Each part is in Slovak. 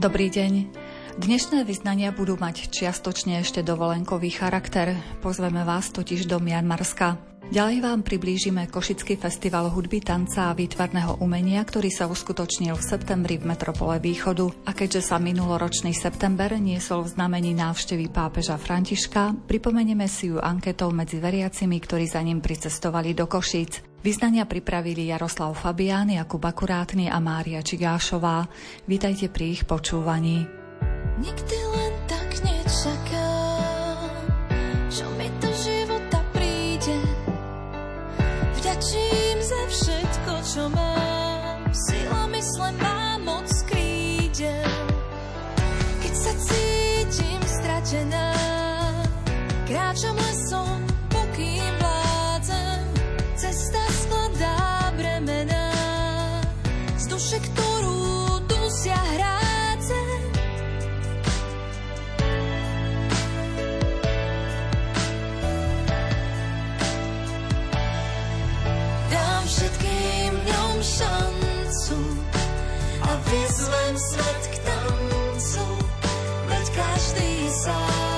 Dobrý deň. Dnešné vyznania budú mať čiastočne ešte dovolenkový charakter. Pozveme vás totiž do Mianmarska. Ďalej vám priblížime Košický festival hudby, tanca a výtvarného umenia, ktorý sa uskutočnil v septembri v Metropole Východu. A keďže sa minuloročný september niesol v znamení návštevy pápeža Františka, pripomenieme si ju anketou medzi veriacimi, ktorí za ním pricestovali do Košíc. Vyznania pripravili Jaroslav Fabián, Jakub Akurátny a Mária Čigášová. Vítajte pri ich počúvaní. Nikdy len tak nečaká, čo mi do života príde. Vďačím za všetko, čo mám, sila mysle má moc krídel. Keď sa cítim stratená, kráčam lesom, vyzvem svet k tancu, veď každý sám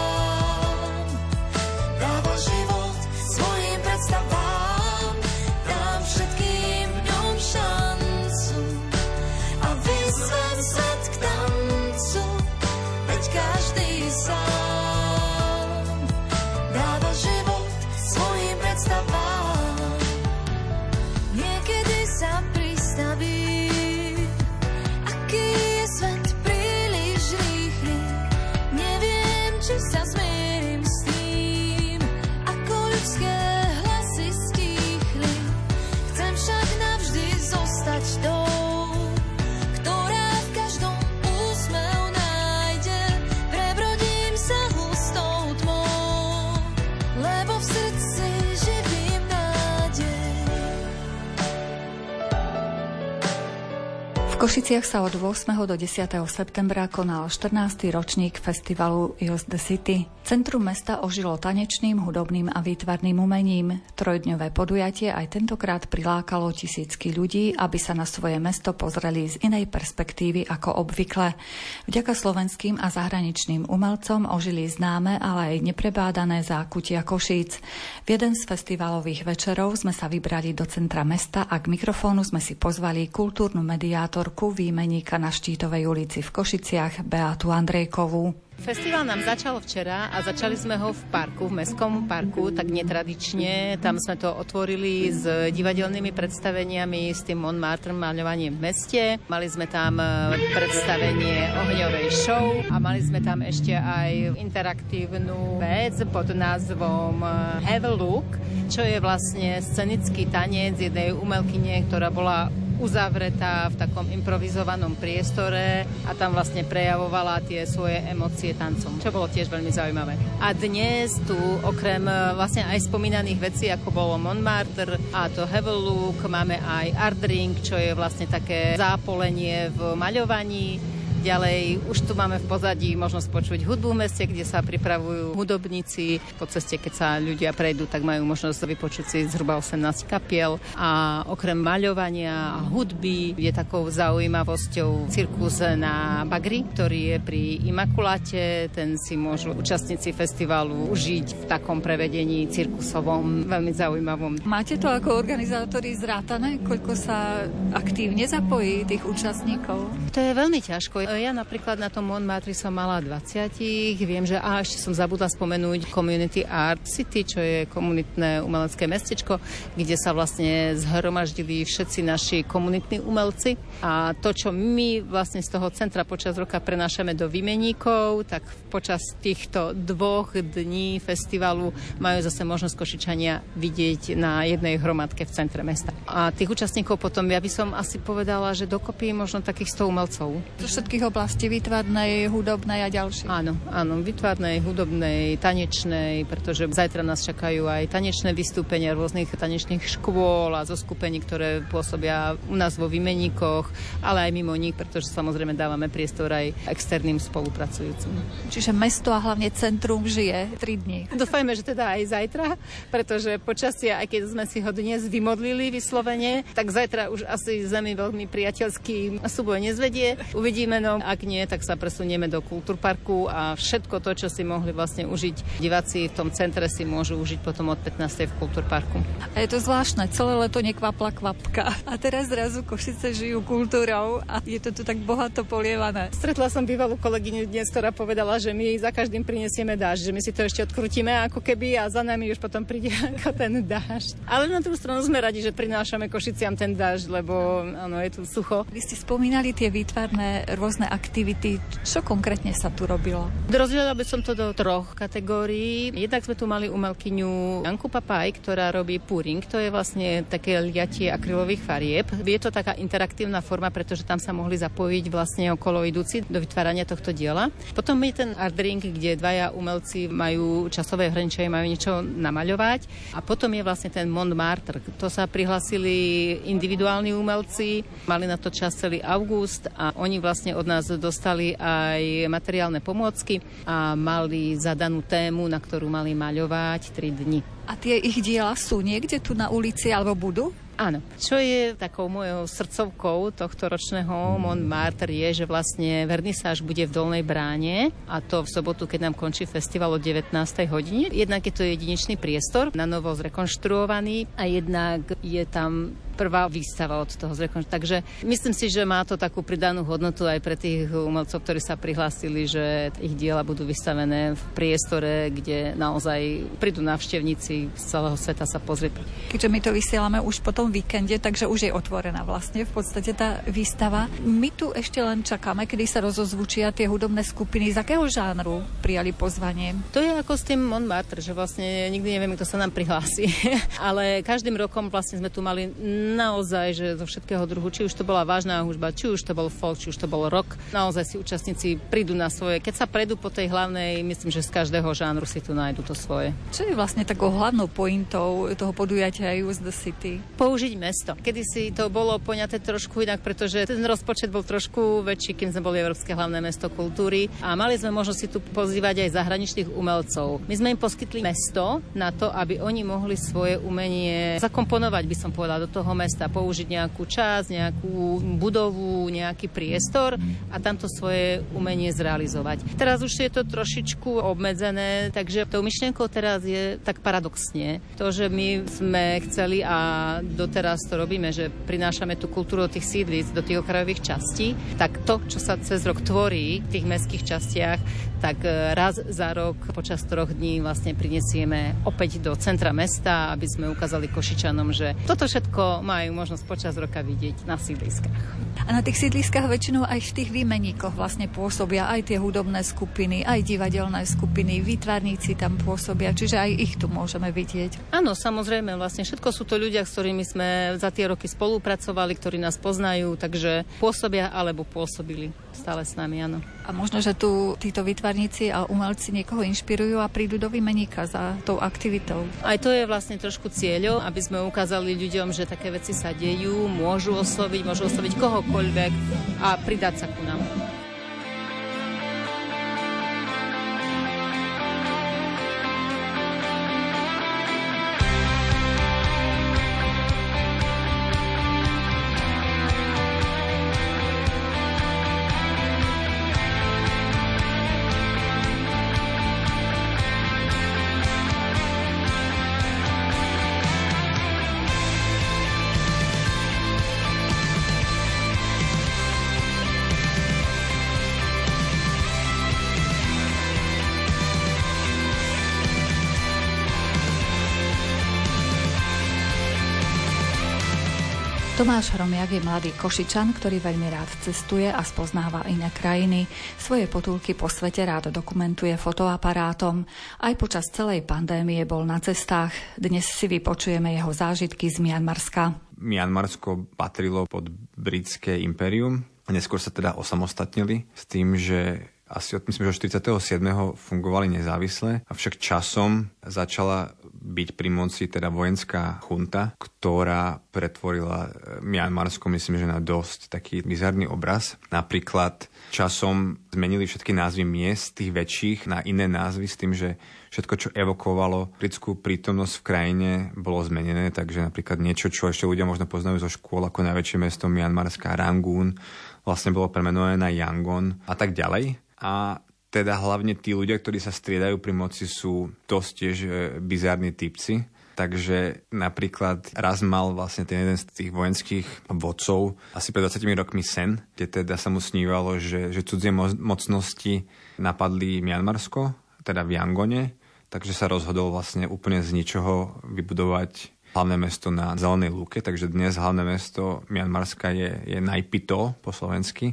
Košiciach sa od 8. do 10. septembra konal 14. ročník festivalu Use the City. Centrum mesta ožilo tanečným, hudobným a výtvarným umením. Trojdňové podujatie aj tentokrát prilákalo tisícky ľudí, aby sa na svoje mesto pozreli z inej perspektívy ako obvykle. Vďaka slovenským a zahraničným umelcom ožili známe, ale aj neprebádané zákutia Košíc. V jeden z festivalových večerov sme sa vybrali do centra mesta a k mikrofónu sme si pozvali kultúrnu mediátor autorku výmeníka na Štítovej ulici v Košiciach Beatu Andrejkovú. Festival nám začal včera a začali sme ho v parku, v Mestskom parku, tak netradične. Tam sme to otvorili s divadelnými predstaveniami, s tým Montmartre maľovaním v meste. Mali sme tam e, predstavenie ohňovej show a mali sme tam ešte aj interaktívnu vec pod názvom e, Have a Look, čo je vlastne scenický tanec jednej umelkyne, ktorá bola uzavretá v takom improvizovanom priestore a tam vlastne prejavovala tie svoje emócie tancom, čo bolo tiež veľmi zaujímavé. A dnes tu okrem e, vlastne aj spomínaných vecí, ako bolo Montmartre a to Hevel Look, máme aj Art Drink, čo je vlastne také zápolenie v maľovaní Ďalej už tu máme v pozadí možnosť počuť hudbu v meste, kde sa pripravujú hudobníci. Po ceste, keď sa ľudia prejdú, tak majú možnosť vypočuť si zhruba 18 kapiel. A okrem maľovania a hudby je takou zaujímavosťou cirkus na Bagri, ktorý je pri Imakuláte. Ten si môžu účastníci festivalu užiť v takom prevedení cirkusovom, veľmi zaujímavom. Máte to ako organizátori zrátané, koľko sa aktívne zapojí tých účastníkov? To je veľmi ťažko. Ja napríklad na tom Montmartre som mala 20. Viem, že a ešte som zabudla spomenúť Community Art City, čo je komunitné umelecké mestečko, kde sa vlastne zhromaždili všetci naši komunitní umelci. A to, čo my vlastne z toho centra počas roka prenášame do výmeníkov, tak počas týchto dvoch dní festivalu majú zase možnosť Košičania vidieť na jednej hromadke v centre mesta. A tých účastníkov potom, ja by som asi povedala, že dokopy možno takých 100 umelcov. Všetkých rôznych oblastí, výtvarnej, hudobnej a ďalších. Áno, áno, výtvarnej, hudobnej, tanečnej, pretože zajtra nás čakajú aj tanečné vystúpenia rôznych tanečných škôl a zo skupení, ktoré pôsobia u nás vo výmeníkoch, ale aj mimo nich, pretože samozrejme dávame priestor aj externým spolupracujúcim. Čiže mesto a hlavne centrum žije 3 dní. Dúfajme, že teda aj zajtra, pretože počasie, aj keď sme si ho dnes vymodlili vyslovene, tak zajtra už asi zemi veľmi priateľský súboj nezvedie. Uvidíme, no Áno, ak nie, tak sa presunieme do kultúrparku a všetko to, čo si mohli vlastne užiť diváci v tom centre, si môžu užiť potom od 15. v kultúrparku. A je to zvláštne, celé leto nekvapla kvapka. A teraz zrazu Košice žijú kultúrou a je to tu tak bohato polievané. Stretla som bývalú kolegyňu dnes, ktorá povedala, že my za každým prinesieme dážď, že my si to ešte odkrutíme ako keby a za nami už potom príde ako ten dážď. Ale na druhú stranu sme radi, že prinášame Košiciam ten dážď, lebo áno, je tu sucho. Vy ste spomínali tie výtvarné rôzne aktivity. Čo konkrétne sa tu robilo? Rozdielala by som to do troch kategórií. Jednak sme tu mali umelkyňu Janku Papaj, ktorá robí puring. To je vlastne také liatie akrylových farieb. Je to taká interaktívna forma, pretože tam sa mohli zapojiť vlastne okolo idúci do vytvárania tohto diela. Potom je ten art ring, kde dvaja umelci majú časové hraniče, majú niečo namaľovať. A potom je vlastne ten Montmartre. To sa prihlasili individuálni umelci, mali na to čas celý august a oni vlastne od nás dostali aj materiálne pomôcky a mali zadanú tému, na ktorú mali maľovať 3 dni. A tie ich diela sú niekde tu na ulici alebo budú? Áno. Čo je takou mojou srdcovkou tohto ročného Montmartre je, že vlastne vernisáž bude v Dolnej bráne a to v sobotu, keď nám končí festival o 19. hodine. Jednak je to jedinečný priestor, na novo zrekonštruovaný a jednak je tam prvá výstava od toho zrekonštruovaného. Takže myslím si, že má to takú pridanú hodnotu aj pre tých umelcov, ktorí sa prihlásili, že ich diela budú vystavené v priestore, kde naozaj prídu návštevníci z celého sveta sa pozrieť. Keďže my to vysielame už potom tom víkende, takže už je otvorená vlastne v podstate tá výstava. My tu ešte len čakáme, kedy sa rozozvučia tie hudobné skupiny. Z akého žánru prijali pozvanie? To je ako s tým Montmartre, že vlastne nikdy nevieme, kto sa nám prihlási. Ale každým rokom vlastne sme tu mali naozaj, že zo všetkého druhu, či už to bola vážna hudba, či už to bol folk, či už to bol rock. Naozaj si účastníci prídu na svoje. Keď sa prejdú po tej hlavnej, myslím, že z každého žánru si tu nájdu to svoje. Čo je vlastne takou hlavnou pointou toho podujatia Use the City? Po použiť mesto. Kedy si to bolo poňaté trošku inak, pretože ten rozpočet bol trošku väčší, kým sme boli Európske hlavné mesto kultúry a mali sme možnosť si tu pozývať aj zahraničných umelcov. My sme im poskytli mesto na to, aby oni mohli svoje umenie zakomponovať, by som povedala, do toho mesta, použiť nejakú časť, nejakú budovu, nejaký priestor a tamto svoje umenie zrealizovať. Teraz už je to trošičku obmedzené, takže tou myšlienkou teraz je tak paradoxne to, že my sme chceli a do doteraz to robíme, že prinášame tú kultúru tých sídlic, do tých okrajových častí, tak to, čo sa cez rok tvorí v tých mestských častiach, tak e, raz za rok počas troch dní vlastne prinesieme opäť do centra mesta, aby sme ukázali Košičanom, že toto všetko majú možnosť počas roka vidieť na sídliskách. A na tých sídliskách väčšinou aj v tých výmeníkoch vlastne pôsobia aj tie hudobné skupiny, aj divadelné skupiny, výtvarníci tam pôsobia, čiže aj ich tu môžeme vidieť. Áno, samozrejme, vlastne všetko sú to ľudia, s ktorými sme za tie roky spolupracovali, ktorí nás poznajú, takže pôsobia alebo pôsobili stále s nami, áno. A možno, že tu títo výtvarníci a umelci niekoho inšpirujú a prídu do výmeníka za tou aktivitou. Aj to je vlastne trošku cieľom, aby sme ukázali ľuďom, že také veci sa dejú, môžu osloviť, môžu osloviť kohokoľvek a pridať sa ku nám. Tomáš Hromiak je mladý Košičan, ktorý veľmi rád cestuje a spoznáva iné krajiny. Svoje potulky po svete rád dokumentuje fotoaparátom. Aj počas celej pandémie bol na cestách. Dnes si vypočujeme jeho zážitky z Mianmarska. Mianmarsko patrilo pod britské impérium. Neskôr sa teda osamostatnili s tým, že asi od myslím, že 47. fungovali nezávisle, avšak časom začala byť pri moci teda vojenská chunta, ktorá pretvorila eh, Mianmarsko, myslím, že na dosť taký bizarný obraz. Napríklad časom zmenili všetky názvy miest, tých väčších, na iné názvy s tým, že všetko, čo evokovalo britskú prítomnosť v krajine, bolo zmenené, takže napríklad niečo, čo ešte ľudia možno poznajú zo škôl ako najväčšie mesto Mianmarská Rangoon, vlastne bolo premenované na Yangon a tak ďalej. A teda hlavne tí ľudia, ktorí sa striedajú pri moci, sú dosť tiež e, bizárni typci. Takže napríklad raz mal vlastne ten jeden z tých vojenských vodcov asi pred 20 rokmi sen, kde teda sa mu snívalo, že, že cudzie mocnosti napadli Mianmarsko, teda v Yangone, takže sa rozhodol vlastne úplne z ničoho vybudovať hlavné mesto na Zelenej lúke, takže dnes hlavné mesto Mianmarska je, je Najpito po slovensky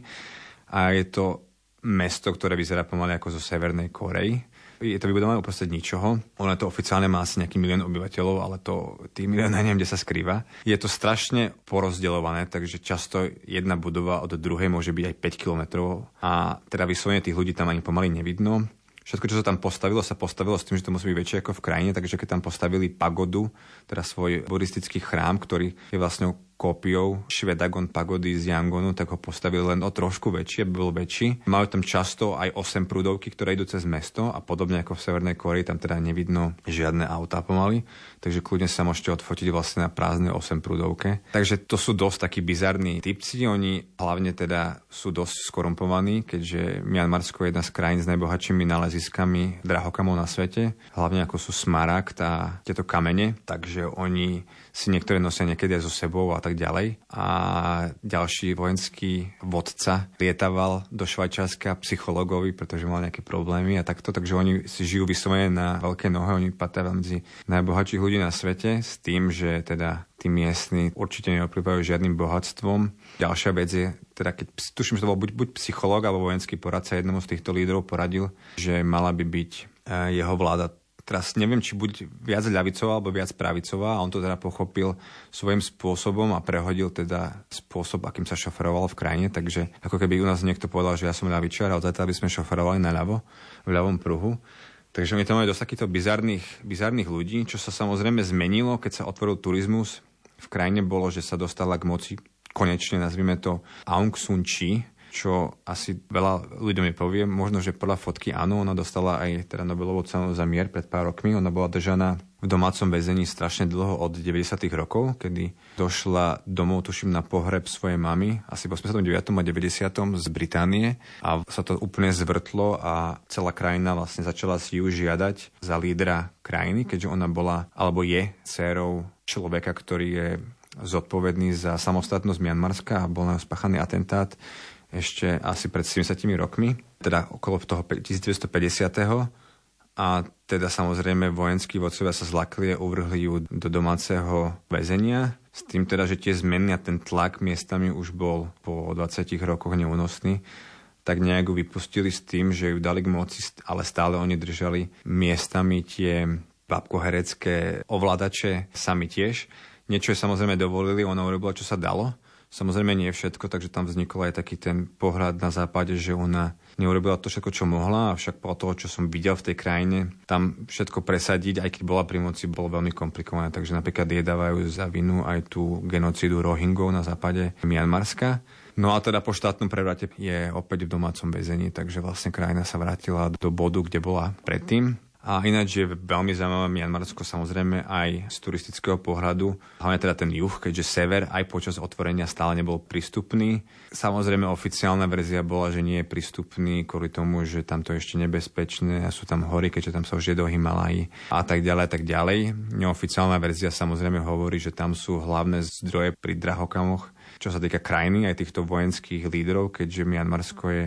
a je to mesto, ktoré vyzerá pomaly ako zo Severnej Korei. Je to vybudované uprostred ničoho. Ono to oficiálne má asi nejaký milión obyvateľov, ale to tých milión neviem, kde sa skrýva. Je to strašne porozdeľované, takže často jedna budova od druhej môže byť aj 5 kilometrov a teda vyslovene tých ľudí tam ani pomaly nevidno. Všetko, čo sa tam postavilo, sa postavilo s tým, že to musí byť väčšie ako v krajine, takže keď tam postavili pagodu, teda svoj buddhistický chrám, ktorý je vlastne kópiou Švedagon pagody z Yangonu, tak ho postavili len o trošku väčšie, aby bol väčší. Majú tam často aj 8 prúdovky, ktoré idú cez mesto a podobne ako v Severnej Koreji, tam teda nevidno žiadne autá pomaly, takže kľudne sa môžete odfotiť vlastne na prázdne 8 prúdovke. Takže to sú dosť takí bizarní typci, oni hlavne teda sú dosť skorumpovaní, keďže Mianmarsko je jedna z krajín s najbohatšími náleziskami drahokamov na svete, hlavne ako sú smaragd a tieto kamene, takže oni si niektoré nosia niekedy aj so sebou a tak ďalej. A ďalší vojenský vodca lietaval do Švajčiarska psychologovi, pretože mal nejaké problémy a takto, takže oni si žijú vyslovene na veľké nohe, oni patria medzi najbohatších ľudí na svete s tým, že teda tí miestni určite neoplývajú žiadnym bohatstvom. Ďalšia vec je, teda keď tuším, že to bol buď, buď psychológ alebo vojenský poradca jednomu z týchto lídrov poradil, že mala by byť eh, jeho vláda teraz neviem, či buď viac ľavicová alebo viac pravicová a on to teda pochopil svojím spôsobom a prehodil teda spôsob, akým sa šoferoval v krajine, takže ako keby u nás niekto povedal, že ja som ľavičar a od zatiaľ by sme šoferovali na ľavo, v ľavom pruhu. Takže my tam máme dosť takýchto bizarných, bizarných ľudí, čo sa samozrejme zmenilo, keď sa otvoril turizmus. V krajine bolo, že sa dostala k moci konečne, nazvime to Aung San Chi, čo asi veľa ľuďom nepovie. Možno, že podľa fotky áno, ona dostala aj teda Nobelovú cenu za mier pred pár rokmi. Ona bola držaná v domácom väzení strašne dlho od 90. rokov, kedy došla domov, tuším, na pohreb svojej mamy, asi v 89. a 90. z Británie a sa to úplne zvrtlo a celá krajina vlastne začala si ju žiadať za lídra krajiny, keďže ona bola, alebo je dcérou človeka, ktorý je zodpovedný za samostatnosť Mianmarska a bol na spáchaný atentát ešte asi pred 70 rokmi, teda okolo toho 1950. A teda samozrejme vojenskí vodcovia sa zlakli a uvrhli ju do domáceho väzenia. S tým teda, že tie zmeny a ten tlak miestami už bol po 20 rokoch neúnosný tak nejak ju vypustili s tým, že ju dali k moci, ale stále oni držali miestami tie babkoherecké ovládače sami tiež. Niečo je samozrejme dovolili, ona urobila, čo sa dalo, Samozrejme nie všetko, takže tam vznikol aj taký ten pohľad na západe, že ona neurobila to všetko, čo mohla, avšak po toho, čo som videl v tej krajine, tam všetko presadiť, aj keď bola pri moci, bolo veľmi komplikované. Takže napríklad jedávajú za vinu aj tú genocídu Rohingov na západe Mianmarska. No a teda po štátnom prevrate je opäť v domácom väzení, takže vlastne krajina sa vrátila do bodu, kde bola predtým. A ináč je veľmi zaujímavé Mianmarsko samozrejme aj z turistického pohľadu, hlavne teda ten juh, keďže sever aj počas otvorenia stále nebol prístupný. Samozrejme oficiálna verzia bola, že nie je prístupný kvôli tomu, že tam to je ešte nebezpečné a sú tam hory, keďže tam sa už je do Himalají a tak ďalej a tak ďalej. Neoficiálna verzia samozrejme hovorí, že tam sú hlavné zdroje pri drahokamoch, čo sa týka krajiny aj týchto vojenských lídrov, keďže Mianmarsko je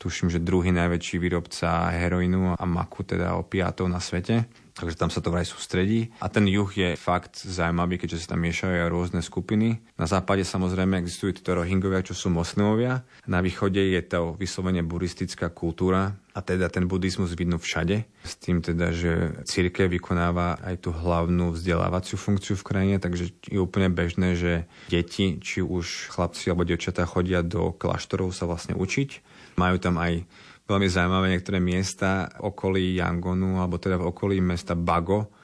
tuším, že druhý najväčší výrobca heroínu a maku, teda opiátov na svete. Takže tam sa to vraj sústredí. A ten juh je fakt zaujímavý, keďže sa tam miešajú aj rôzne skupiny. Na západe samozrejme existujú títo rohingovia, čo sú moslimovia. Na východe je to vyslovene buddhistická kultúra a teda ten buddhizmus vidno všade. S tým teda, že církev vykonáva aj tú hlavnú vzdelávaciu funkciu v krajine, takže je úplne bežné, že deti, či už chlapci alebo dievčatá chodia do kláštorov sa vlastne učiť majú tam aj veľmi zaujímavé niektoré miesta okolí Yangonu, alebo teda v okolí mesta Bago,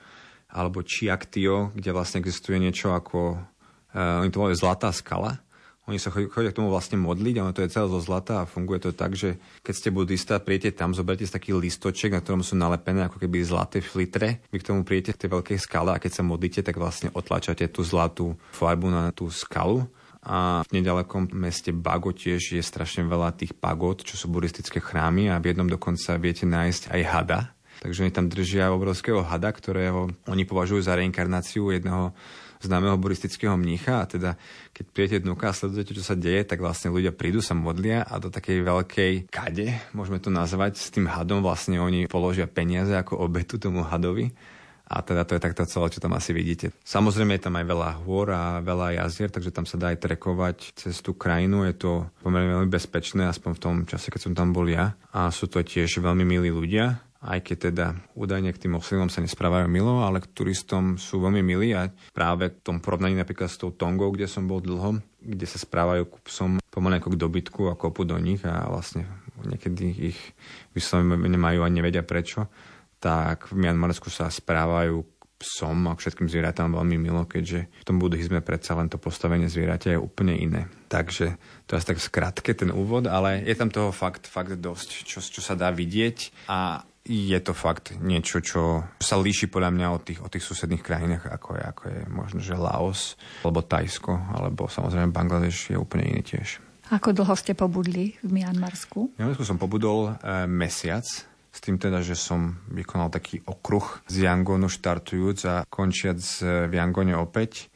alebo Chiaktio, kde vlastne existuje niečo ako, uh, oni to volajú Zlatá skala. Oni sa chodia k tomu vlastne modliť ono to je celé zo zlata a funguje to tak, že keď ste budista, príjete tam, zoberte si taký listoček, na ktorom sú nalepené ako keby zlaté flitre. Vy k tomu príjete v tej veľkej skale a keď sa modlíte, tak vlastne otlačate tú zlatú farbu na tú skalu a v nedalekom meste Bago tiež je strašne veľa tých pagod, čo sú buddhistické chrámy a v jednom dokonca viete nájsť aj hada. Takže oni tam držia obrovského hada, ktorého oni považujú za reinkarnáciu jedného známeho buddhistického mnícha a teda keď prijete dnuka a sledujete, čo sa deje, tak vlastne ľudia prídu, sa modlia a do takej veľkej kade, môžeme to nazvať, s tým hadom vlastne oni položia peniaze ako obetu tomu hadovi a teda to je takto celé, čo tam asi vidíte. Samozrejme je tam aj veľa hôr a veľa jazier, takže tam sa dá aj trekovať cez tú krajinu. Je to pomerne veľmi bezpečné, aspoň v tom čase, keď som tam bol ja. A sú to tiež veľmi milí ľudia aj keď teda údajne k tým moslimom sa nesprávajú milo, ale k turistom sú veľmi milí a práve v tom porovnaní napríklad s tou Tongou, kde som bol dlho, kde sa správajú k psom pomaly ako k dobytku a kopu do nich a vlastne niekedy ich vyslovene nemajú a nevedia prečo, tak v Mianmarsku sa správajú k psom a k všetkým zvieratám veľmi milo, keďže v tom buddhizme predsa len to postavenie zvieratia je úplne iné. Takže to je asi tak skratke ten úvod, ale je tam toho fakt, fakt dosť, čo, čo sa dá vidieť a je to fakt niečo, čo sa líši podľa mňa od tých, od tých susedných krajinách, ako je, ako je možno, že Laos, alebo Tajsko, alebo samozrejme Bangladeš je úplne iný tiež. Ako dlho ste pobudli v Mianmarsku? V Mianmarsku som pobudol e, mesiac, s tým teda, že som vykonal taký okruh z Yangonu štartujúc a končiac v Yangone opäť.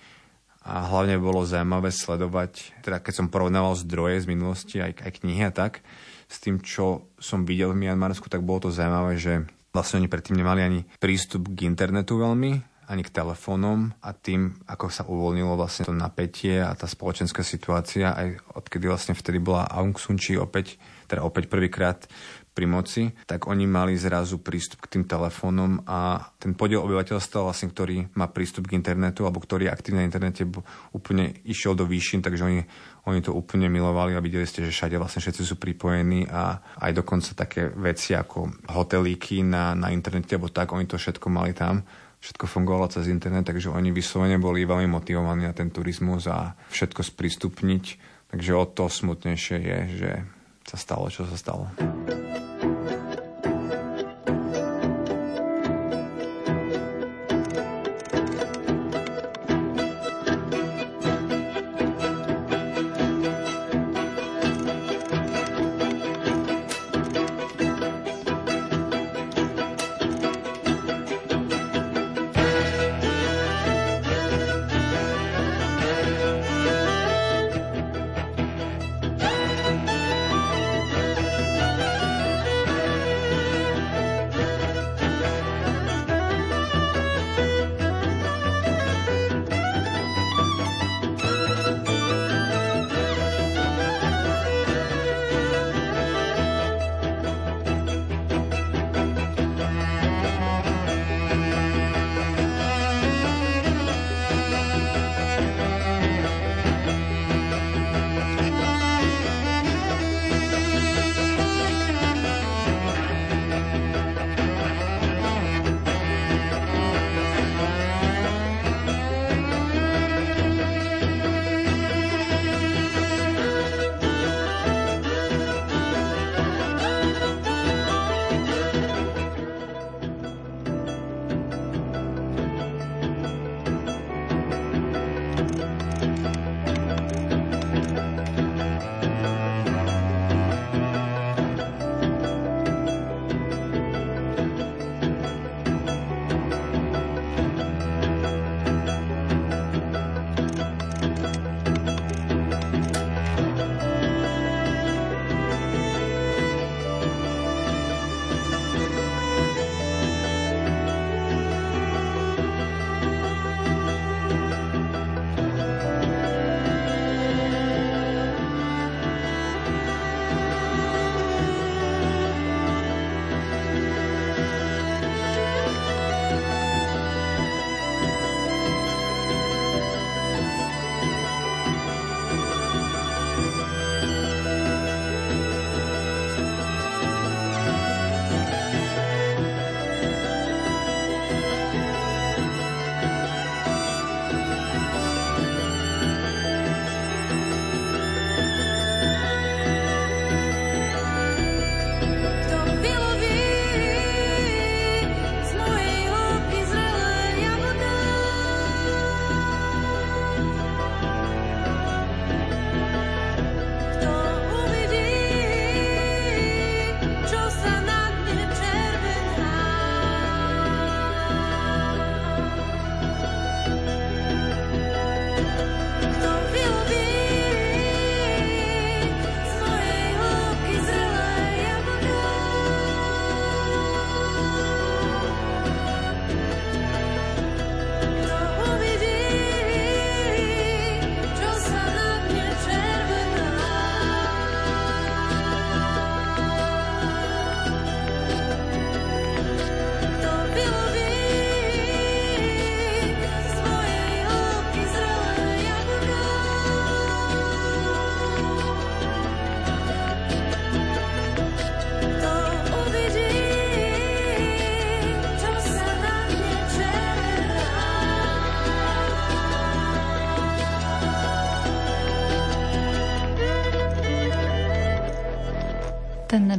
A hlavne bolo zaujímavé sledovať, teda keď som porovnával zdroje z minulosti, aj, aj knihy a tak, s tým, čo som videl v Mianmarsku, tak bolo to zaujímavé, že vlastne oni predtým nemali ani prístup k internetu veľmi, ani k telefónom a tým, ako sa uvoľnilo vlastne to napätie a tá spoločenská situácia, aj odkedy vlastne vtedy bola Aung San Suu opäť, teda opäť prvýkrát pri moci, tak oni mali zrazu prístup k tým telefónom a ten podiel obyvateľstva, vlastne, ktorý má prístup k internetu alebo ktorý je aktívny na internete, úplne išiel do výšin, takže oni, oni to úplne milovali a videli ste, že všade vlastne všetci sú pripojení a aj dokonca také veci ako hotelíky na, na internete alebo tak, oni to všetko mali tam všetko fungovalo cez internet, takže oni vyslovene boli veľmi motivovaní na ten turizmus a všetko sprístupniť. Takže o to smutnejšie je, že sa stalo, čo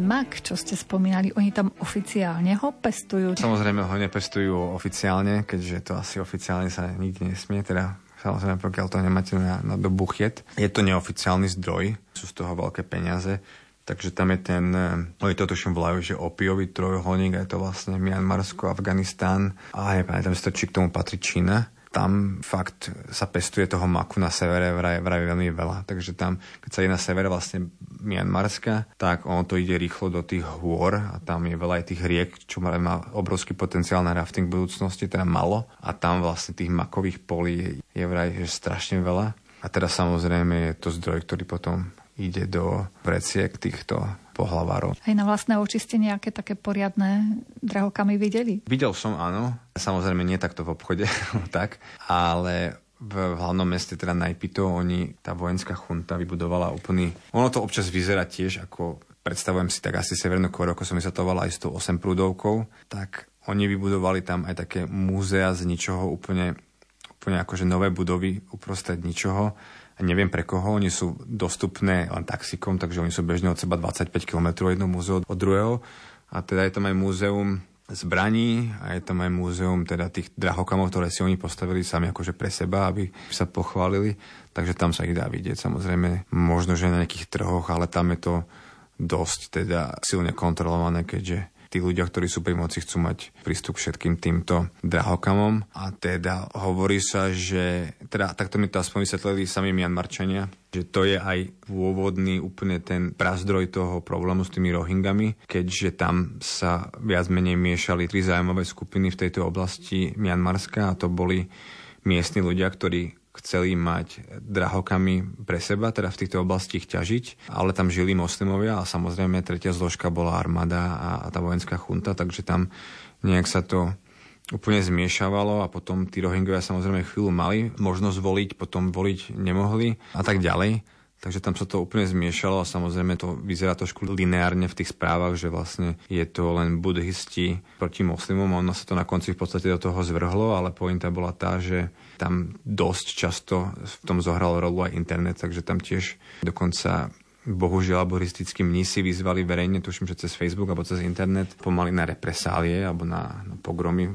Ten mak, čo ste spomínali, oni tam oficiálne ho pestujú? Samozrejme ho nepestujú oficiálne, keďže to asi oficiálne sa nikdy nesmie, teda samozrejme pokiaľ to nemáte na, na dobu. Je to neoficiálny zdroj, sú z toho veľké peniaze, takže tam je ten, eh, oni to tuším volajú, že opiový trojuholník, je to vlastne Mianmarsko, Afganistán a nepamätám si to, či k tomu patrí Čína tam fakt sa pestuje toho maku na severe vraj, vraj veľmi veľa. Takže tam, keď sa je na severe vlastne Mianmarska, tak ono to ide rýchlo do tých hôr a tam je veľa aj tých riek, čo má, má obrovský potenciál na rafting v budúcnosti, teda malo. A tam vlastne tých makových polí je vraj že strašne veľa. A teda samozrejme je to zdroj, ktorý potom ide do vreciek týchto pohlavárov. Aj na vlastné oči ste nejaké také poriadne drahokamy videli? Videl som, áno. Samozrejme nie takto v obchode, tak, ale v hlavnom meste, teda Najpito, oni, tá vojenská chunta vybudovala úplný... Ono to občas vyzerá tiež ako predstavujem si tak asi Severnú Koreu, ako som to aj s tou 8 prúdovkou, tak oni vybudovali tam aj také múzea z ničoho úplne, úplne akože nové budovy uprostred ničoho neviem pre koho, oni sú dostupné len taxikom, takže oni sú bežne od seba 25 km jedno múzeu od druhého. A teda je tam aj múzeum zbraní a je tam aj múzeum teda tých drahokamov, ktoré si oni postavili sami akože pre seba, aby sa pochválili. Takže tam sa ich dá vidieť samozrejme, možno že na nejakých trhoch, ale tam je to dosť teda silne kontrolované, keďže tí ľudia, ktorí sú pri moci, chcú mať prístup k všetkým týmto drahokamom. A teda hovorí sa, že, teda takto mi to aspoň vysvetlili sami Mianmarčania, že to je aj pôvodný úplne ten prazdroj toho problému s tými Rohingami, keďže tam sa viac menej miešali tri zájmové skupiny v tejto oblasti Mianmarska a to boli miestni ľudia, ktorí chceli mať drahokami pre seba, teda v týchto oblasti ich ťažiť, ale tam žili moslimovia a samozrejme tretia zložka bola armáda a tá vojenská chunta, takže tam nejak sa to úplne zmiešavalo a potom tí Rohingovia samozrejme chvíľu mali možnosť voliť, potom voliť nemohli a tak ďalej. Takže tam sa to úplne zmiešalo a samozrejme to vyzerá trošku lineárne v tých správach, že vlastne je to len buddhisti proti moslimom a ono sa to na konci v podstate do toho zvrhlo, ale pointa bola tá, že tam dosť často v tom zohral rolu aj internet, takže tam tiež dokonca bohužiaľ buddhistickí mnísi vyzvali verejne, tuším, že cez Facebook alebo cez internet, pomaly na represálie alebo na, na pogromy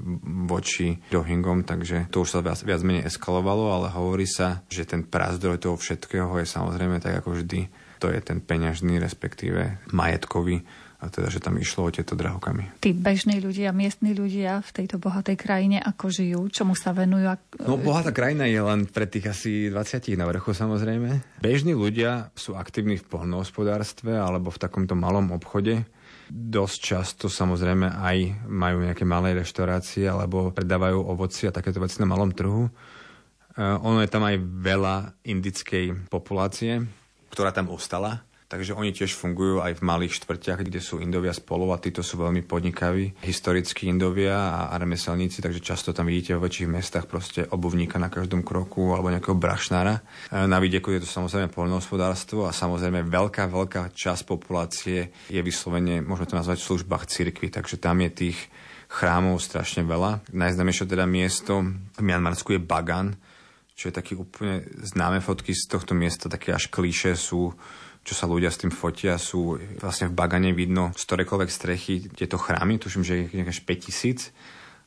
voči Rohingom, takže to už sa viac, viac menej eskalovalo, ale hovorí sa, že ten prazdroj toho všetkého je samozrejme tak ako vždy, to je ten peňažný, respektíve majetkový a teda, že tam išlo o tieto drahokamy. Tí bežní ľudia, miestni ľudia v tejto bohatej krajine, ako žijú, čomu sa venujú? No bohatá krajina je len pre tých asi 20 na vrchu samozrejme. Bežní ľudia sú aktívni v poľnohospodárstve alebo v takomto malom obchode. Dosť často samozrejme aj majú nejaké malé reštaurácie alebo predávajú ovoci a takéto veci na malom trhu. Uh, ono je tam aj veľa indickej populácie, ktorá tam ostala Takže oni tiež fungujú aj v malých štvrťach, kde sú Indovia spolu a títo sú veľmi podnikaví, historickí Indovia a, remeselníci, takže často tam vidíte vo väčších mestách proste obuvníka na každom kroku alebo nejakého brašnára. E, na vidieku je to samozrejme poľnohospodárstvo a samozrejme veľká, veľká časť populácie je vyslovene, môžeme to nazvať v službách cirkvi, takže tam je tých chrámov strašne veľa. Najznámejšie teda miesto v Mianmarsku je Bagan, čo je taký úplne známe fotky z tohto miesta, také až klíše sú čo sa ľudia s tým fotia, sú vlastne v Bagane vidno z ktorékoľvek strechy tieto chrámy, tuším, že je nejaké 5000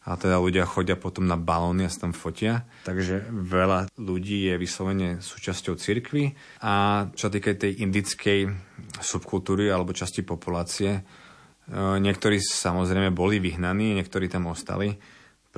a teda ľudia chodia potom na balóny a sa tam fotia. Takže veľa ľudí je vyslovene súčasťou cirkvy a čo týka tej indickej subkultúry alebo časti populácie, e, niektorí samozrejme boli vyhnaní, niektorí tam ostali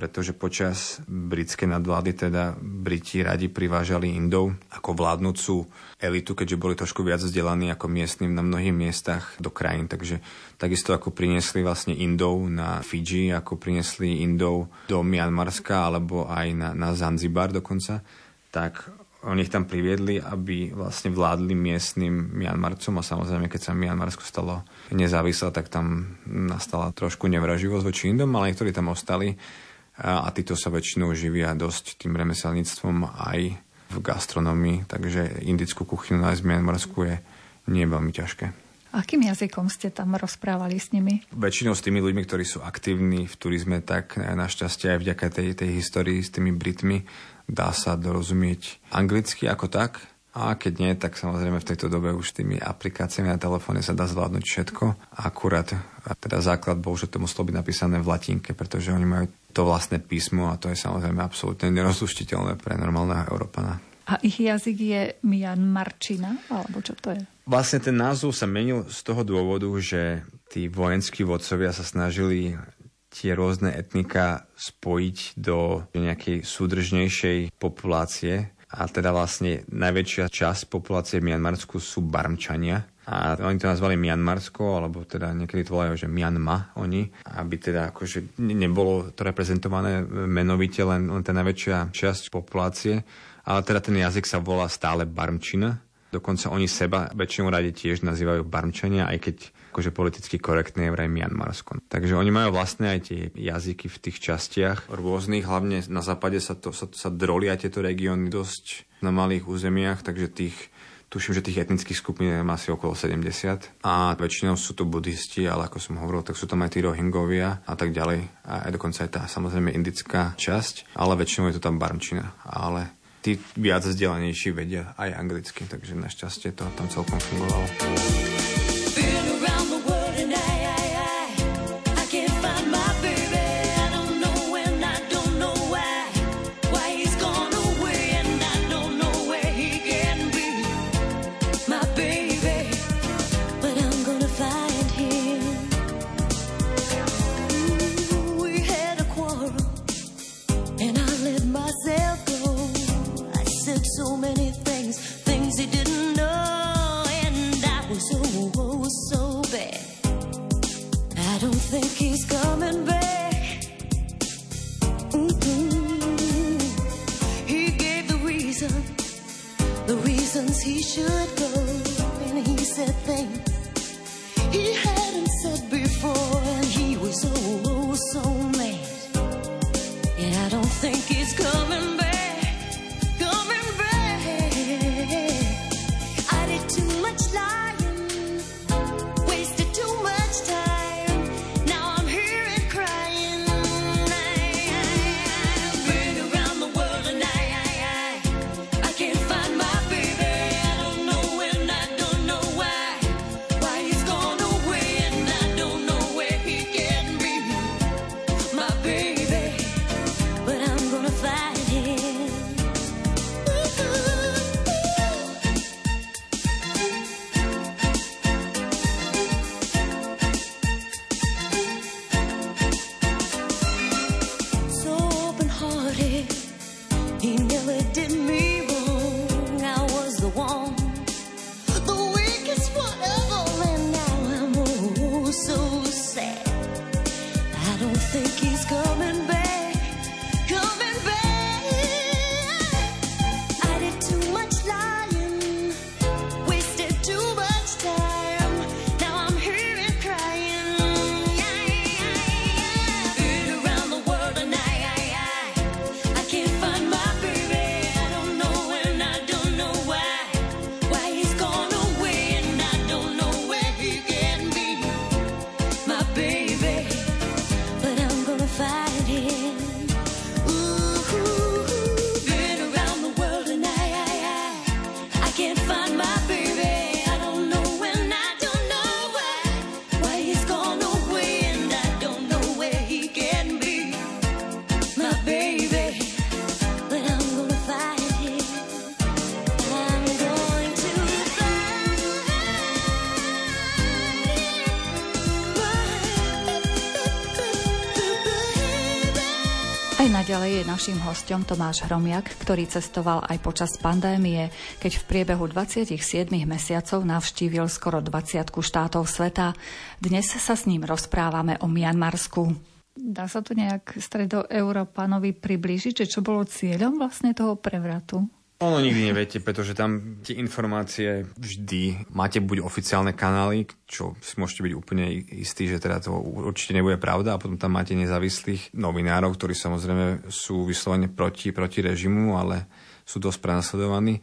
pretože počas britskej nadvlády teda Briti radi privážali Indov ako vládnúcu elitu, keďže boli trošku viac vzdelaní ako miestnym na mnohých miestach do krajín. Takže takisto ako priniesli vlastne Indov na Fidži, ako priniesli Indov do Mianmarska alebo aj na, na Zanzibar dokonca, tak oni ich tam priviedli, aby vlastne vládli miestnym Mianmarcom a samozrejme, keď sa Mianmarsko stalo nezávislé, tak tam nastala trošku nevraživosť voči Indom, ale niektorí tam ostali a títo sa väčšinou živia dosť tým remeselníctvom aj v gastronomii, takže indickú kuchynu nájsť v Mianmarsku je nie veľmi ťažké. Akým jazykom ste tam rozprávali s nimi? Väčšinou s tými ľuďmi, ktorí sú aktívni v turizme, tak našťastie aj vďaka tej, tej histórii s tými Britmi dá sa dorozumieť anglicky ako tak, A keď nie, tak samozrejme v tejto dobe už tými aplikáciami na telefóne sa dá zvládnuť všetko. Akurát a teda základ bol, že to muselo byť napísané v latinke, pretože oni majú to vlastné písmo a to je samozrejme absolútne nerozluštiteľné pre normálneho Európana. A ich jazyk je Mianmarčina, alebo čo to je? Vlastne ten názov sa menil z toho dôvodu, že tí vojenskí vodcovia sa snažili tie rôzne etnika spojiť do nejakej súdržnejšej populácie a teda vlastne najväčšia časť populácie v Mianmarsku sú Barmčania. A oni to nazvali Mianmarsko, alebo teda niekedy to volajú, že Mianma oni, aby teda akože nebolo to reprezentované menovite len, len tá najväčšia časť populácie, ale teda ten jazyk sa volá stále Barmčina. Dokonca oni seba väčšinou rade tiež nazývajú Barmčania, aj keď akože politicky korektné je vraj Mianmarsko. Takže oni majú vlastne aj tie jazyky v tých častiach rôznych, hlavne na západe sa, to, sa, sa drolia tieto regióny dosť na malých územiach, takže tých tuším, že tých etnických skupín je asi okolo 70 a väčšinou sú to buddhisti, ale ako som hovoril, tak sú tam aj tí rohingovia a tak ďalej. A aj dokonca aj tá samozrejme indická časť, ale väčšinou je to tam barmčina. Ale tí viac vzdelanejší vedia aj anglicky, takže našťastie to tam celkom fungovalo. he should go. And he said, Thank you. Naďalej je našim hostom Tomáš Hromiak, ktorý cestoval aj počas pandémie, keď v priebehu 27 mesiacov navštívil skoro 20 štátov sveta. Dnes sa s ním rozprávame o Mianmarsku. Dá sa to nejak stredoeurópanovi priblížiť, že čo bolo cieľom vlastne toho prevratu? Ono nikdy neviete, pretože tam tie informácie vždy máte buď oficiálne kanály, čo si môžete byť úplne istí, že teda to určite nebude pravda a potom tam máte nezávislých novinárov, ktorí samozrejme sú vyslovene proti, proti režimu, ale sú dosť prenasledovaní.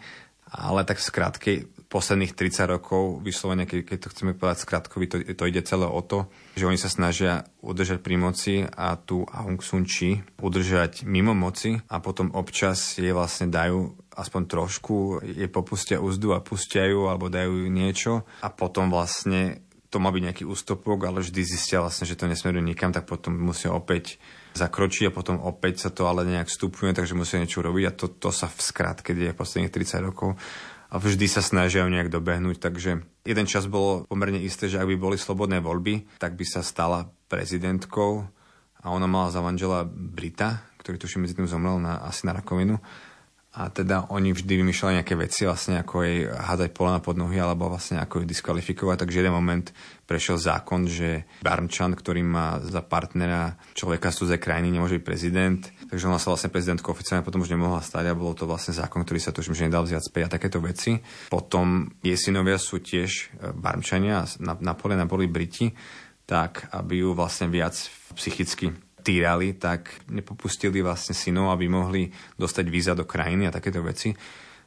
Ale tak skrátke, posledných 30 rokov, vyslovene, keď, keď to chceme povedať skratkovi, to, to ide celé o to, že oni sa snažia udržať pri moci a tu Aung San Chi udržať mimo moci a potom občas jej vlastne dajú aspoň trošku je popustia úzdu a pustiajú alebo dajú niečo. A potom vlastne to má byť nejaký ústupok, ale vždy zistia vlastne, že to nesmeruje nikam, tak potom musia opäť zakročiť a potom opäť sa to ale nejak stupňuje, takže musia niečo robiť. A to, to sa v skratke deje posledných 30 rokov. A vždy sa snažia nejak dobehnúť, takže jeden čas bolo pomerne isté, že ak by boli slobodné voľby, tak by sa stala prezidentkou a ona mala za manžela Brita, ktorý tuším medzi tým zomrel na, asi na rakovinu a teda oni vždy vymýšľali nejaké veci, vlastne ako jej hádať polena pod nohy, alebo vlastne ako ju diskvalifikovať. Takže jeden moment prešiel zákon, že Barmčan, ktorý má za partnera človeka z cudzej krajiny, nemôže byť prezident. Takže ona sa vlastne prezidentkou oficiálne potom už nemohla stať a bolo to vlastne zákon, ktorý sa tuším, že nedal vziať späť a takéto veci. Potom jej synovia sú tiež e, Barmčania, na, na polena boli Briti, tak aby ju vlastne viac psychicky týrali, tak nepopustili vlastne synov, aby mohli dostať víza do krajiny a takéto veci.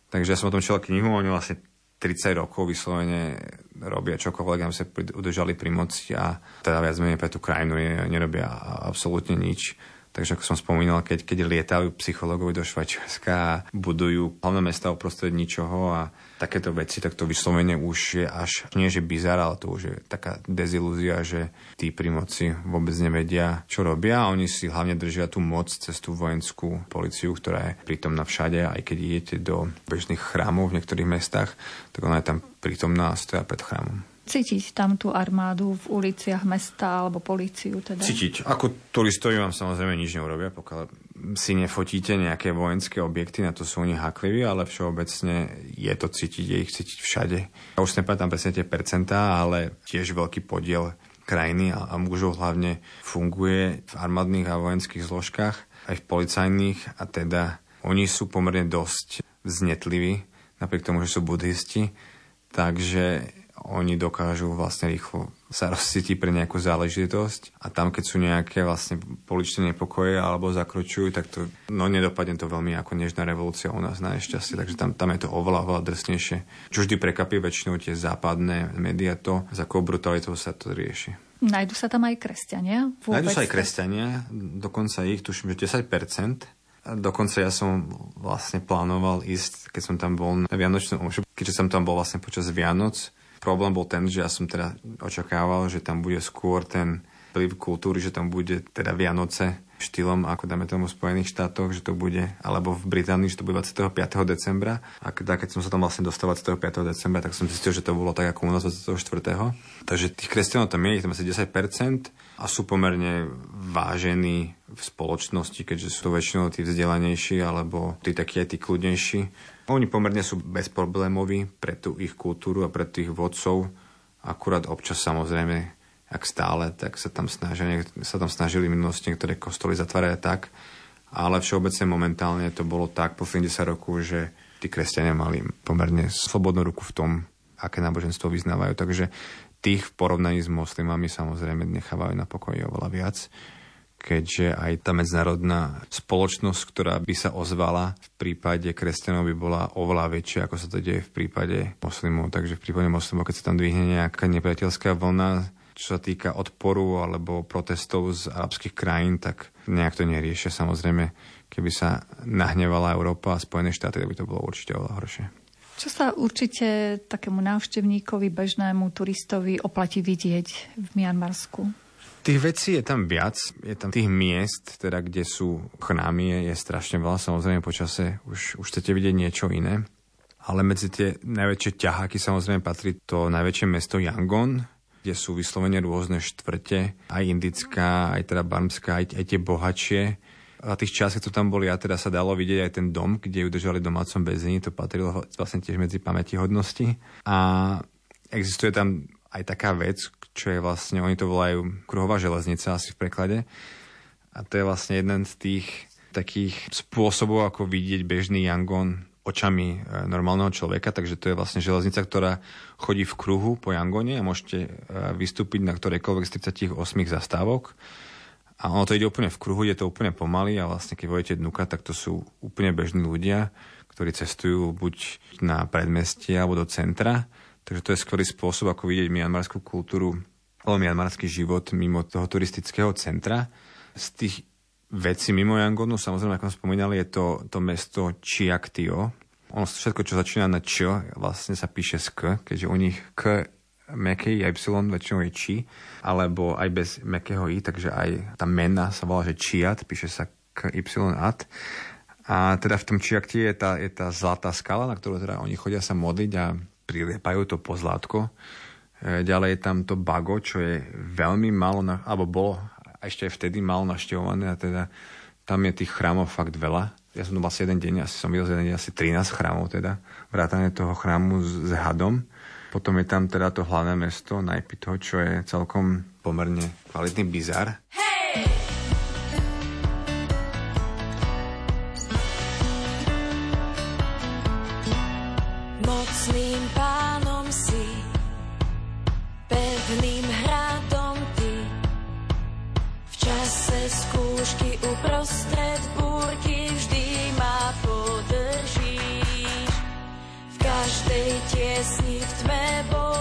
Takže ja som o tom čítal knihu, oni vlastne 30 rokov vyslovene robia čokoľvek, aby sa udržali pri moci a teda viac menej pre tú krajinu nerobia absolútne nič. Takže ako som spomínal, keď, keď lietajú psychológovi do Švajčiarska a budujú hlavné mesta uprostred ničoho a takéto veci, tak to vyslovene už je až, nie že bizar, ale to už je taká dezilúzia, že tí pri moci vôbec nevedia, čo robia. Oni si hlavne držia tú moc cez tú vojenskú policiu, ktorá je prítomná všade, aj keď idete do bežných chrámov v niektorých mestách, tak ona je tam prítomná a stoja pred chrámom cítiť tam tú armádu v uliciach mesta alebo políciu teda? Cítiť. Ako turistovi vám samozrejme nič neurobia, pokiaľ si nefotíte nejaké vojenské objekty, na to sú oni hakliví, ale všeobecne je to cítiť, je ich cítiť všade. Ja už nepamätám presne tie percentá, ale tiež veľký podiel krajiny a, a mužov hlavne funguje v armádnych a vojenských zložkách, aj v policajných a teda oni sú pomerne dosť vznetliví, napriek tomu, že sú buddhisti, takže oni dokážu vlastne rýchlo sa rozcítiť pre nejakú záležitosť a tam, keď sú nejaké vlastne poličné nepokoje alebo zakročujú, tak to, no nedopadne to veľmi ako nežná revolúcia u nás na nešťastie, takže tam, tam je to oveľa, oveľa drsnejšie. Čo vždy prekapí väčšinou tie západné médiá to, za akou brutalitou sa to rieši. Najdu sa tam aj kresťania? Najdu sa aj kresťania, dokonca ich tuším, že 10%. Dokonca ja som vlastne plánoval ísť, keď som tam bol na Vianočnom omšu, keďže som tam bol vlastne počas Vianoc, Problém bol ten, že ja som teda očakával, že tam bude skôr ten vplyv kultúry, že tam bude teda Vianoce štýlom, ako dáme tomu v Spojených štátoch, že to bude, alebo v Británii, že to bude 25. decembra. A keď, keď som sa tam vlastne dostal 25. decembra, tak som zistil, že to bolo tak ako u nás 24. Takže tých kresťanov tam je, ich tam asi 10% a sú pomerne vážení v spoločnosti, keďže sú väčšinou tí vzdelanejší alebo tí takí aj tí kľudnejší. Oni pomerne sú bezproblémoví pre tú ich kultúru a pre tých vodcov. Akurát občas samozrejme ak stále, tak sa tam, snažia, sa tam snažili v minulosti niektoré kostoly zatvárať tak, ale všeobecne momentálne to bolo tak po 70 rokov, že tí kresťania mali pomerne slobodnú ruku v tom, aké náboženstvo vyznávajú. Takže tých v porovnaní s moslimami samozrejme nechávajú na pokoji oveľa viac keďže aj tá medzinárodná spoločnosť, ktorá by sa ozvala v prípade kresťanov by bola oveľa väčšia, ako sa to deje v prípade moslimov. Takže v prípade moslimov, keď sa tam dvihne nejaká nepriateľská vlna, čo sa týka odporu alebo protestov z arabských krajín, tak nejak to neriešia. Samozrejme, keby sa nahnevala Európa a Spojené štáty, tak by to bolo určite oveľa horšie. Čo sa určite takému návštevníkovi, bežnému turistovi oplatí vidieť v Mianmarsku? Tých vecí je tam viac, je tam tých miest, teda kde sú chrámy, je, strašne veľa, samozrejme počase už, už chcete vidieť niečo iné. Ale medzi tie najväčšie ťaháky samozrejme patrí to najväčšie mesto Yangon, kde sú vyslovene rôzne štvrte, aj indická, aj teda barmská, aj, aj tie bohatšie. A tých čas, keď to tam boli, a teda sa dalo vidieť aj ten dom, kde ju držali domácom bezení, to patrilo vlastne tiež medzi hodnosti. A existuje tam aj taká vec, čo je vlastne, oni to volajú kruhová železnica asi v preklade. A to je vlastne jeden z tých takých spôsobov, ako vidieť bežný Yangon očami e, normálneho človeka, takže to je vlastne železnica, ktorá chodí v kruhu po Jangone a môžete e, vystúpiť na ktorejkoľvek z 38 zastávok. A ono to ide úplne v kruhu, je to úplne pomaly a vlastne keď vojete dnuka, tak to sú úplne bežní ľudia, ktorí cestujú buď na predmestie alebo do centra. Takže to je skvelý spôsob, ako vidieť mianmarskú kultúru alebo mianmarský život mimo toho turistického centra. Z tých veci mimo Yangonu, samozrejme, ako sme spomínali, je to, to mesto Chiaktio. Ono všetko, čo začína na č, vlastne sa píše z k, keďže u nich k meké y väčšinou je či, alebo aj bez mekého i, takže aj tá mena sa volá, že čiat, píše sa k y at. A teda v tom čiakti je tá, je tá zlatá skala, na ktorú teda oni chodia sa modliť a priliepajú to pozlátko. E, ďalej je tam to bago, čo je veľmi málo, na, alebo bolo ešte aj vtedy málo naštevované a teda tam je tých chrámov fakt veľa. Ja som tu asi jeden deň, asi som videl jeden deň asi 13 chrámov teda, vrátane toho chrámu s, s hadom. Potom je tam teda to hlavné mesto Najpito, čo je celkom pomerne kvalitný bizar. Hey! Trošky búrky vždy ma podržíš. V každej tiesni v tme bol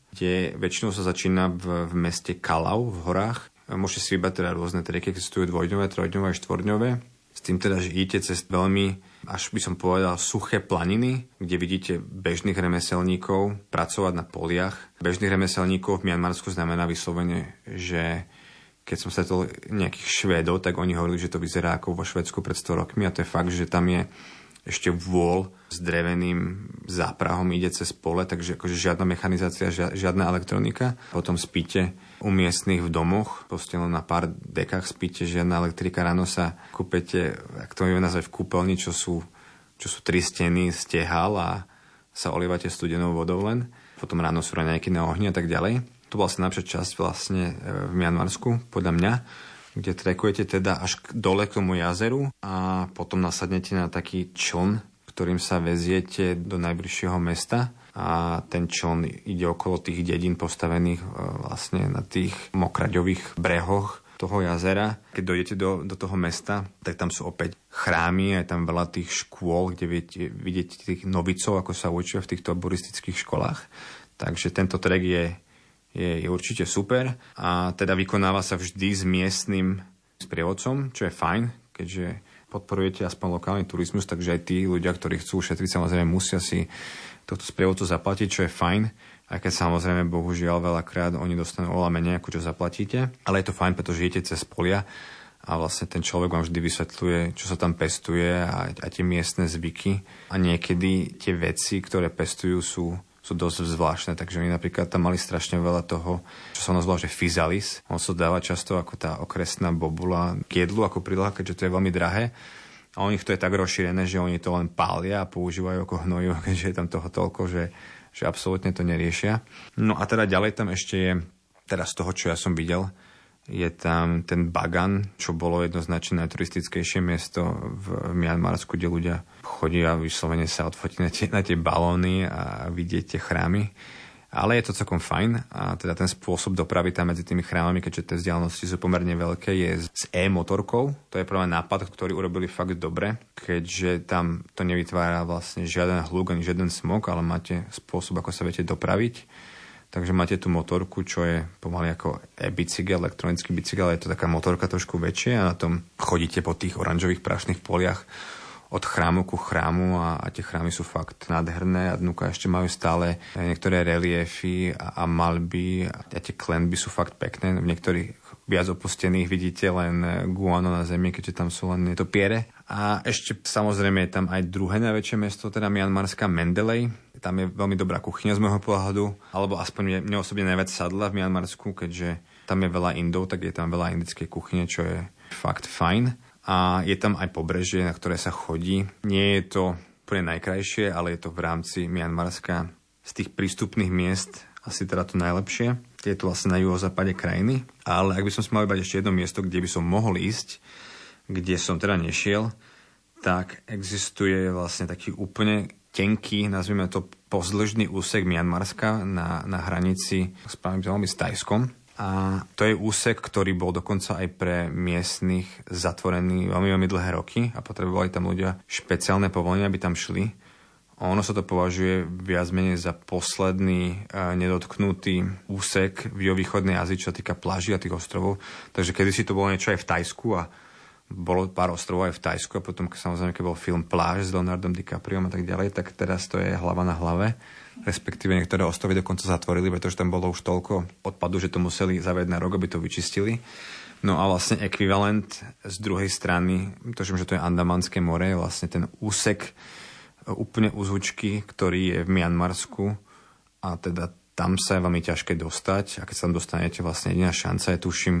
kde väčšinou sa začína v, v meste Kalau v horách. Môžete si vybrať teda rôzne treky, sú dvojdňové, trojdňové štvorňové. S tým teda, že idete cez veľmi, až by som povedal, suché planiny, kde vidíte bežných remeselníkov pracovať na poliach. Bežných remeselníkov v Mianmarsku znamená vyslovene, že keď som stretol nejakých Švédov, tak oni hovorili, že to vyzerá ako vo Švedsku pred 100 rokmi a to je fakt, že tam je ešte vôľ s dreveným záprahom ide cez pole, takže akože žiadna mechanizácia, žiadna elektronika. Potom spíte u miestnych v domoch, proste len na pár dekách spíte, žiadna elektrika. Ráno sa kúpete, ak to je nazvať v kúpeľni, čo sú, čo sú tri steny, stehal a sa olievate studenou vodou len. Potom ráno sú raňajky na ohni a tak ďalej. To bola najlepšia časť vlastne e, v Mianmarsku, podľa mňa kde trekujete teda až dole k tomu jazeru a potom nasadnete na taký čln, ktorým sa veziete do najbližšieho mesta a ten čln ide okolo tých dedín postavených e, vlastne na tých mokraďových brehoch toho jazera. Keď dojdete do, do toho mesta, tak tam sú opäť chrámy, je tam veľa tých škôl, kde viete, vidieť tých novicov, ako sa učia v týchto buristických školách. Takže tento trek je je, je určite super a teda vykonáva sa vždy s miestnym sprievodcom, čo je fajn, keďže podporujete aspoň lokálny turizmus, takže aj tí ľudia, ktorí chcú ušetriť, samozrejme musia si tohto sprievodcu zaplatiť, čo je fajn. Aj keď samozrejme, bohužiaľ, veľakrát oni dostanú oveľa menej, ako čo zaplatíte. Ale je to fajn, pretože idete cez polia a vlastne ten človek vám vždy vysvetľuje, čo sa tam pestuje a, a tie miestne zvyky. A niekedy tie veci, ktoré pestujú, sú sú dosť zvláštne, takže oni napríklad tam mali strašne veľa toho, čo sa nazvalo, že fizalis. On sa dáva často ako tá okresná bobula k jedlu, ako príloha, keďže to je veľmi drahé. A u nich to je tak rozšírené, že oni to len pália a používajú ako hnojivo, keďže je tam toho toľko, že, že absolútne to neriešia. No a teda ďalej tam ešte je, teraz toho, čo ja som videl, je tam ten Bagan, čo bolo jednoznačne najturistickejšie miesto v Mianmarsku, kde ľudia chodia vyslovene sa odfotiť na tie, na tie balóny a vidieť tie chrámy. Ale je to celkom fajn a teda ten spôsob dopravy tam medzi tými chrámami, keďže tie vzdialenosti sú pomerne veľké, je s e-motorkou. To je prvý nápad, ktorý urobili fakt dobre, keďže tam to nevytvára vlastne žiaden hluk ani žiaden smog, ale máte spôsob, ako sa viete dopraviť Takže máte tú motorku, čo je pomaly ako e-bicykel, elektronický bicykel, je to taká motorka trošku väčšia a na tom chodíte po tých oranžových prašných poliach od chrámu ku chrámu a, a tie chrámy sú fakt nádherné a dnuka ešte majú stále niektoré reliefy a, a malby a, a tie klenby sú fakt pekné. V niektorých viac opustených vidíte len guano na zemi, keďže tam sú len topiere. A ešte samozrejme je tam aj druhé najväčšie mesto, teda Mianmarská Mendelej, tam je veľmi dobrá kuchyňa z môjho pohľadu, alebo aspoň mne, mne osobne najviac sadla v Mianmarsku, keďže tam je veľa Indov, tak je tam veľa indickej kuchyne, čo je fakt fajn. A je tam aj pobrežie, na ktoré sa chodí. Nie je to úplne najkrajšie, ale je to v rámci Mianmarska z tých prístupných miest asi teda to najlepšie. Je to vlastne na juhozápade krajiny. Ale ak by som si mal vybrať ešte jedno miesto, kde by som mohol ísť, kde som teda nešiel, tak existuje vlastne taký úplne tenký, nazvime to pozdĺžný úsek Mianmarska na, na hranici s s Tajskom. A to je úsek, ktorý bol dokonca aj pre miestnych zatvorený veľmi, veľmi dlhé roky a potrebovali tam ľudia špeciálne povolenia, aby tam šli. Ono sa to považuje viac menej za posledný e, nedotknutý úsek v východnej Azii, čo sa týka pláži a tých ostrovov. Takže kedysi to bolo niečo aj v Tajsku a bolo pár ostrovov aj v Tajsku a potom samozrejme, keď bol film Pláž s Leonardom DiCapriom a tak ďalej, tak teraz to je hlava na hlave. Respektíve niektoré ostrovy dokonca zatvorili, pretože tam bolo už toľko odpadu, že to museli zaviesť na rok, aby to vyčistili. No a vlastne ekvivalent z druhej strany, tuším, že to je Andamanské more, je vlastne ten úsek e, úplne úzvučky, ktorý je v Mianmarsku a teda tam sa je veľmi ťažké dostať a keď sa tam dostanete, vlastne jediná šanca je, tuším,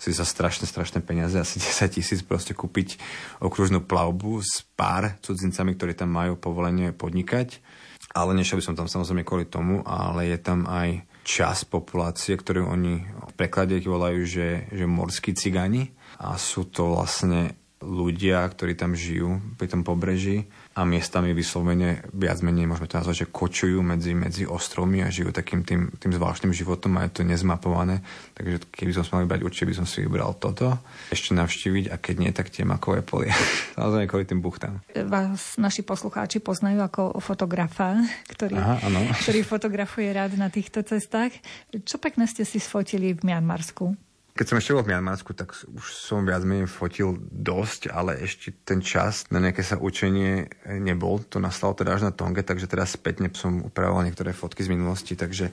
si za strašné, strašné peniaze, asi 10 tisíc proste kúpiť okružnú plavbu s pár cudzincami, ktorí tam majú povolenie podnikať. Ale nešiel by som tam samozrejme kvôli tomu, ale je tam aj čas populácie, ktorú oni v preklade volajú, že, že morskí cigáni. A sú to vlastne ľudia, ktorí tam žijú pri tom pobreží a miestami vyslovene viac menej môžeme to nazvať, že kočujú medzi, medzi ostrovmi a žijú takým tým, tým zvláštnym životom a je to nezmapované. Takže keby som mal vybrať, určite by som si vybral toto. Ešte navštíviť a keď nie, tak tie makové polia. Samozrejme kvôli tým buchtám. Vás naši poslucháči poznajú ako fotografa, ktorý, Aha, ktorý fotografuje rád na týchto cestách. Čo pekne ste si sfotili v Mianmarsku? Keď som ešte bol v Mianmarsku, tak už som viac menej fotil dosť, ale ešte ten čas na nejaké sa učenie nebol. To nastalo teda až na Tonge, takže teraz spätne som upravoval niektoré fotky z minulosti. Takže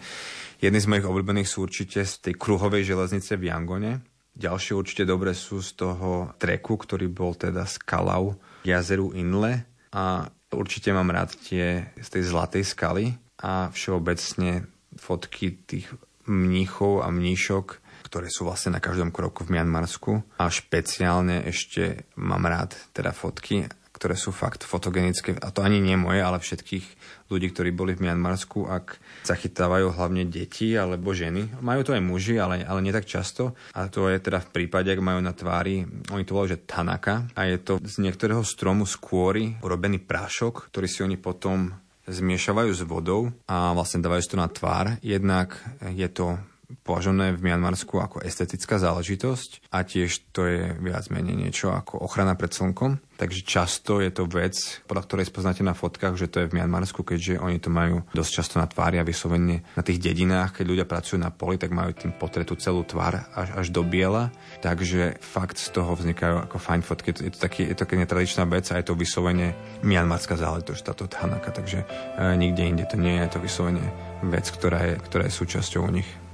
jedny z mojich obľúbených sú určite z tej kruhovej železnice v Yangone. Ďalšie určite dobre sú z toho treku, ktorý bol teda z Kalau jazeru Inle. A určite mám rád tie z tej zlatej skaly a všeobecne fotky tých mníchov a mníšok ktoré sú vlastne na každom kroku v Mianmarsku. A špeciálne ešte mám rád teda fotky, ktoré sú fakt fotogenické. A to ani nie moje, ale všetkých ľudí, ktorí boli v Mianmarsku, ak zachytávajú hlavne deti alebo ženy. Majú to aj muži, ale, ale nie tak často. A to je teda v prípade, ak majú na tvári, oni to volajú, že tanaka. A je to z niektorého stromu skôry urobený prášok, ktorý si oni potom zmiešavajú s vodou a vlastne dávajú to na tvár. Jednak je to považované v Mianmarsku ako estetická záležitosť a tiež to je viac menej niečo ako ochrana pred slnkom. Takže často je to vec, podľa ktorej spoznáte na fotkách, že to je v Mianmarsku, keďže oni to majú dosť často na tvári a vyslovene na tých dedinách, keď ľudia pracujú na poli, tak majú tým potretú celú tvár až, až do biela. Takže fakt z toho vznikajú ako fajn fotky. Je to, taký, je to taká netradičná vec a je to vyslovene mianmarská záležitosť, táto thanaka. Takže e, nikde inde to nie je, je to vyslovene vec, ktorá je, ktorá je súčasťou u nich.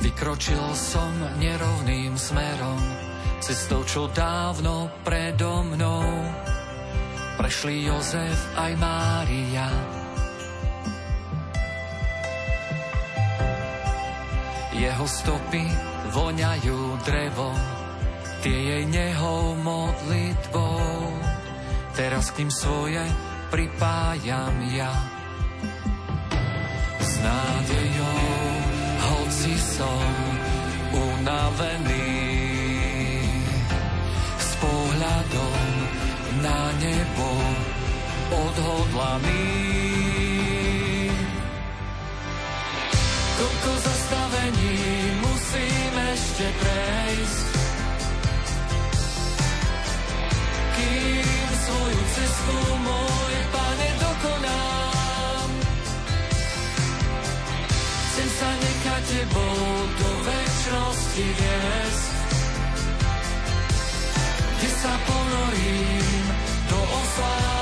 Vykročil som nerovným smerom cestou, čo dávno predo mnou prešli Jozef aj Mária. Jeho stopy voňajú drevo, tie jej nehou modlitbou. Teraz k ním svoje pripájam ja. S nádejou, hoci som unavený, pohľadom na nebo odhodlaný. Tebou do väčšnosti viesť, kde sa ponorím do oslávených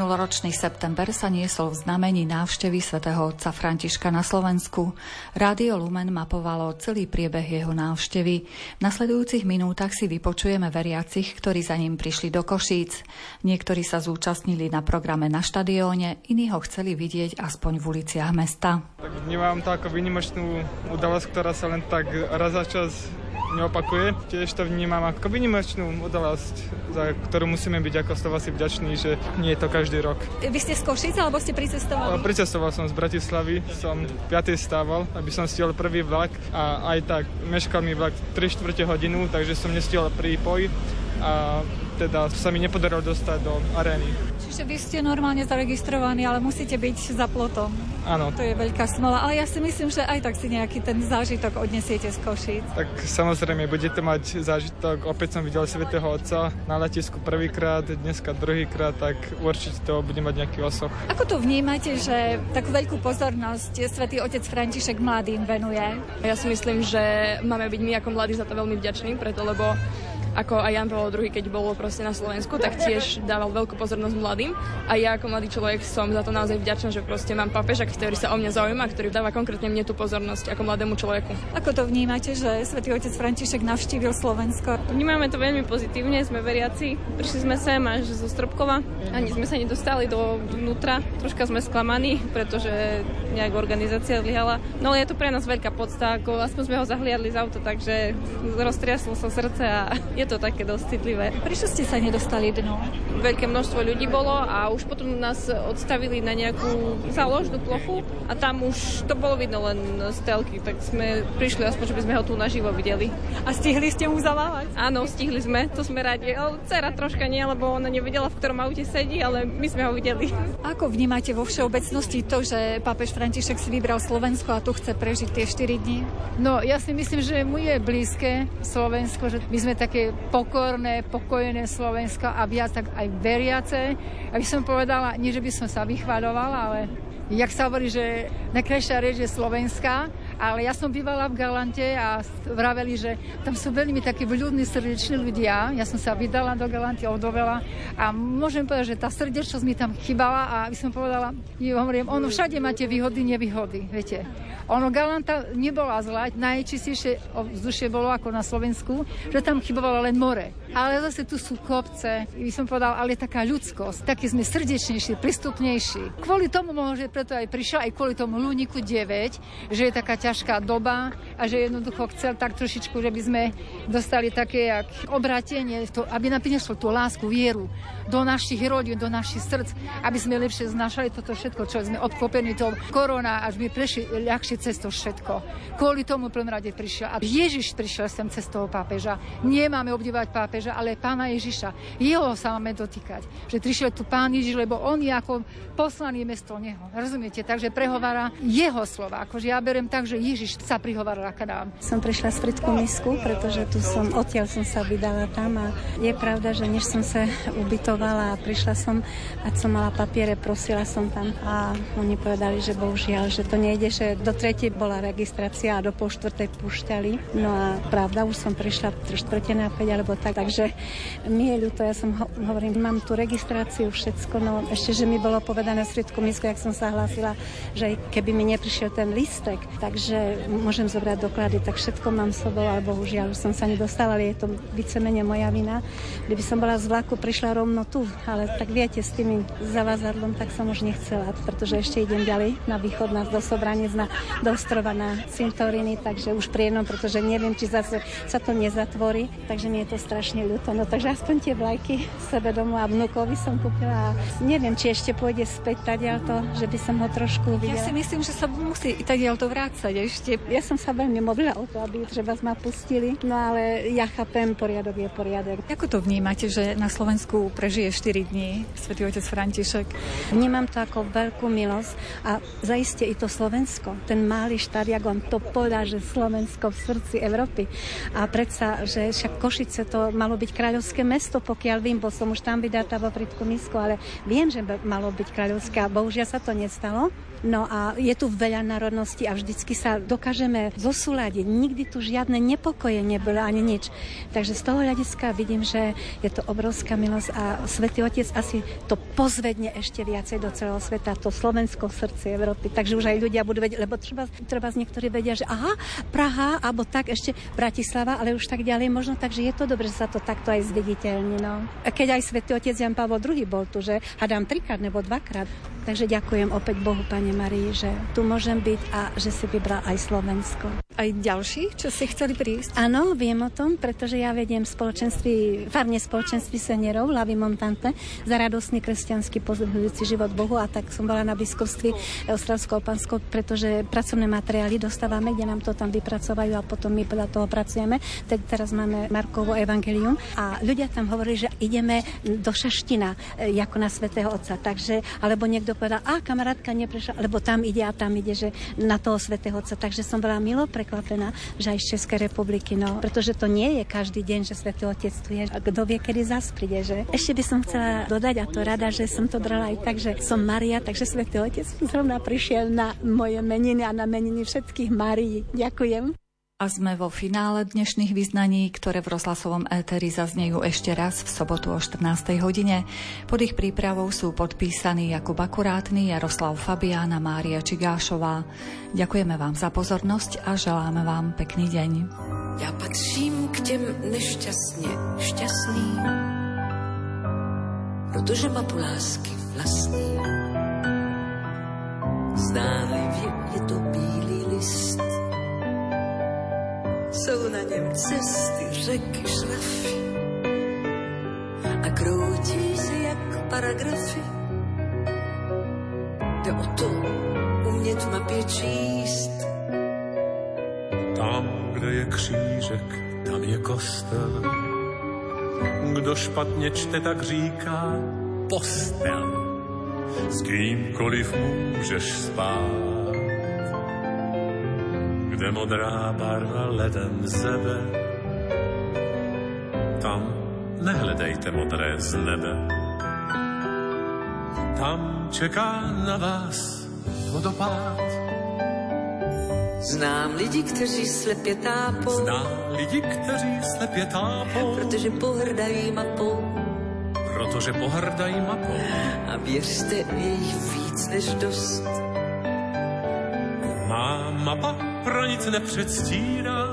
Minuloročný september sa niesol v znamení návštevy svätého otca Františka na Slovensku. Rádio Lumen mapovalo celý priebeh jeho návštevy. V nasledujúcich minútach si vypočujeme veriacich, ktorí za ním prišli do Košíc. Niektorí sa zúčastnili na programe na štadióne, iní ho chceli vidieť aspoň v uliciach mesta. Tak vnímam to ako výnimočnú udalosť, ktorá sa len tak raz za čas neopakuje. Tiež to vnímam ako vynimočnú udalosť, za ktorú musíme byť ako stava si vďační, že nie je to každý rok. Vy ste z Košic alebo ste pricestovali? Pricestoval som z Bratislavy, som 5. stával, aby som stihol prvý vlak a aj tak meškal mi vlak 3 čtvrte hodinu, takže som nestihol prípoj a teda sa mi nepodarilo dostať do arény. Čiže vy ste normálne zaregistrovaní, ale musíte byť za plotom. Áno. To je veľká smola, ale ja si myslím, že aj tak si nejaký ten zážitok odnesiete z Košíc. Tak samozrejme, budete mať zážitok. Opäť som videl Svetého Otca na letisku prvýkrát, dneska druhýkrát, tak určite to bude mať nejaký osoch. Ako to vnímate, že takú veľkú pozornosť Svetý Otec František mladým venuje? Ja si myslím, že máme byť my ako mladí za to veľmi vďační, preto lebo ako aj Jan Pavel II, keď bol proste na Slovensku, tak tiež dával veľkú pozornosť mladým. A ja ako mladý človek som za to naozaj vďačná, že proste mám papeža, ktorý sa o mňa zaujíma, ktorý dáva konkrétne mne tú pozornosť ako mladému človeku. Ako to vnímate, že svätý otec František navštívil Slovensko? Vnímame to veľmi pozitívne, sme veriaci. Prišli sme sem až zo Stropkova, ani sme sa nedostali do vnútra. Troška sme sklamaní, pretože nejak organizácia zlyhala. No ale je to pre nás veľká podsta, ako aspoň sme ho zahliadli z auta, takže roztriaslo sa srdce a je to také dosť citlivé. Prečo ste sa nedostali dnu? Veľké množstvo ľudí bolo a už potom nás odstavili na nejakú záložnú plochu a tam už to bolo vidno len z telky, tak sme prišli aspoň, že by sme ho tu naživo videli. A stihli ste mu zavávať? Áno, stihli sme, to sme radi. Ale dcera troška nie, lebo ona nevedela, v ktorom aute sedí, ale my sme ho videli. Ako vnímate vo všeobecnosti to, že pápež František si vybral Slovensko a tu chce prežiť tie 4 dní? No, ja si myslím, že mu je blízke Slovensko, že my sme také pokorné, pokojné Slovensko a viac tak aj veriace. Aby som povedala, nie že by som sa vychváľovala, ale jak sa hovorí, že najkrajšia reč je slovenská, ale ja som bývala v Galante a vraveli, že tam sú veľmi takí ľudní, srdeční ľudia. Ja som sa vydala do Galanty odovela a môžem povedať, že tá srdečnosť mi tam chybala a by som povedala, hovorím, ono všade máte výhody, nevýhody, viete. Ono Galanta nebola zlá, najčistejšie vzdušie bolo ako na Slovensku, že tam chybovalo len more. Ale zase tu sú kopce, by som povedal, ale taká ľudskosť, taký sme srdečnejší, pristupnejší. Kvôli tomu možno, že preto aj prišiel, aj kvôli tomu Lúniku 9, že je taká ťažká doba a že jednoducho chcel tak trošičku, že by sme dostali také jak obratenie, to, aby nám prinieslo tú lásku, vieru do našich rodín, do našich srdc, aby sme lepšie znašali toto všetko, čo sme odkopení to korona, až by prešli ľahšie cez to všetko. Kvôli tomu prvom rade prišiel. A Ježiš prišiel sem cez toho pápeža. Nemáme obdivovať pápeža, ale pána Ježiša. Jeho sa máme dotýkať. Že prišiel tu pán Ježiš, lebo on je ako poslaný mesto neho. Rozumiete? Takže prehovára jeho slova. Akože ja berem tak, že Ježiš sa prihovára k nám. Som prišla z Fritku Misku, pretože tu som, odtiaľ som sa vydala tam a je pravda, že než som sa ubytovala a prišla som, a som mala papiere, prosila som tam a oni povedali, že bohužiaľ, že to nejde, že do tretej bola registrácia a do pol štvrtej púšťali. No a pravda, už som prišla 3 štvrte na 5 alebo tak, takže mi je ľúto, ja som ho, hovorím, mám tu registráciu, všetko, no ešte, že mi bolo povedané v Misku, jak som sa hlásila, že keby mi neprišiel ten listek, takže môžem zobrať doklady, tak všetko mám sobou, ale bohužiaľ už som sa nedostala, ale je to vícemene moja vina. Kdyby som bola z vlaku, prišla rovno tu, ale tak viete, s tými zavazadlom, tak som už nechcela, pretože ešte idem ďalej na východ, na do Sobranec, na do ostrova na Cintoriny, takže už prienom, pretože neviem, či zase sa to nezatvorí, takže mi je to strašne ľúto. No takže aspoň tie vlajky sebe domov a vnúkovi som kúpila neviem, či ešte pôjde späť tadiaľ to, že by som ho trošku uvidela. Ja si myslím, že sa musí tadiaľ to vrácať ešte. Ja som sa veľmi modlila o to, aby treba ma pustili, no ale ja chápem, poriadok je poriadok. Ako to vnímate, že na Slovensku prežije 4 dní svätý otec František? Vnímam to ako veľkú milosť a zaiste i to Slovensko, ten malý štát, jak on to povedal, že Slovensko v srdci Európy. A predsa, že však Košice to malo byť kráľovské mesto, pokiaľ vím, bo som už tam vydatá vo Fritku Misko, ale viem, že malo byť kráľovské a bohužiaľ sa to nestalo. No a je tu veľa národností a vždycky sa dokážeme zosúľadiť. Nikdy tu žiadne nepokoje nebolo ani nič. Takže z toho hľadiska vidím, že je to obrovská milosť a Svetý Otec asi to pozvedne ešte viacej do celého sveta, to Slovensko srdce Európy. Takže už aj ľudia budú vedieť, lebo treba, treba z niektorí vedia, že aha, Praha, alebo tak ešte Bratislava, ale už tak ďalej možno, takže je to dobre, že sa to takto aj zviditeľní. No. Keď aj Svetý Otec Jan Pavel II bol tu, že hadám trikrát nebo dvakrát. Takže ďakujem opäť Bohu, Pane Marii, že tu môžem byť a že si vybral aj Slovensko. Aj ďalší, čo si chceli prísť? Áno, viem o tom, pretože ja vediem spoločenství, farne spoločenství seniorov Lavy Montante za radosný kresťanský pozorujúci život Bohu a tak som bola na biskupství Ostravsko Opansko, pretože pracovné materiály dostávame, kde nám to tam vypracovajú a potom my podľa toho pracujeme. Teď teraz máme Markovo evangelium a ľudia tam hovorí, že ideme do Šaština, e, ako na Svetého Otca. Takže, alebo niekto povedal, a kamarátka neprešla, lebo tam ide a tam ide, že na toho Svetého Otca. Takže som bola milo prekvapená, že aj z Českej republiky, no, pretože to nie je každý deň, že Svetý Otec tu je. Kto vie, kedy zas príde, že? Ešte by som chcela dodať, a to rada, že som to brala aj tak, že som Maria, takže Svetý Otec zrovna prišiel na moje meniny a na meniny všetkých Marii. Ďakujem. A sme vo finále dnešných vyznaní, ktoré v rozhlasovom éteri zaznejú ešte raz v sobotu o 14. hodine. Pod ich prípravou sú podpísaní Jakub Akurátny, Jaroslav Fabiána, Mária Čigášová. Ďakujeme vám za pozornosť a želáme vám pekný deň. Ja patrím k těm nešťastně šťastným, protože mapu lásky vlastní. Zdánlivě je to bílý list, jsou na něm cesty, řeky, šlafy a kroutí se jak paragrafy. Jde o to umět v mapě číst. Tam, kde je křížek, tam je kostel. Kdo špatně čte, tak říká postel. S kýmkoliv můžeš spát kde modrá barva ledem zebe. Tam nehledejte modré z nebe. Tam čeká na vás vodopád. Znám lidi, kteří slepě tápou. Znám lidi, kteří slepě tápou. Protože pohrdají mapou. Protože pohrdají mapou. A věřte, je jich víc než dost. Má mapa pro nic nepředstírá.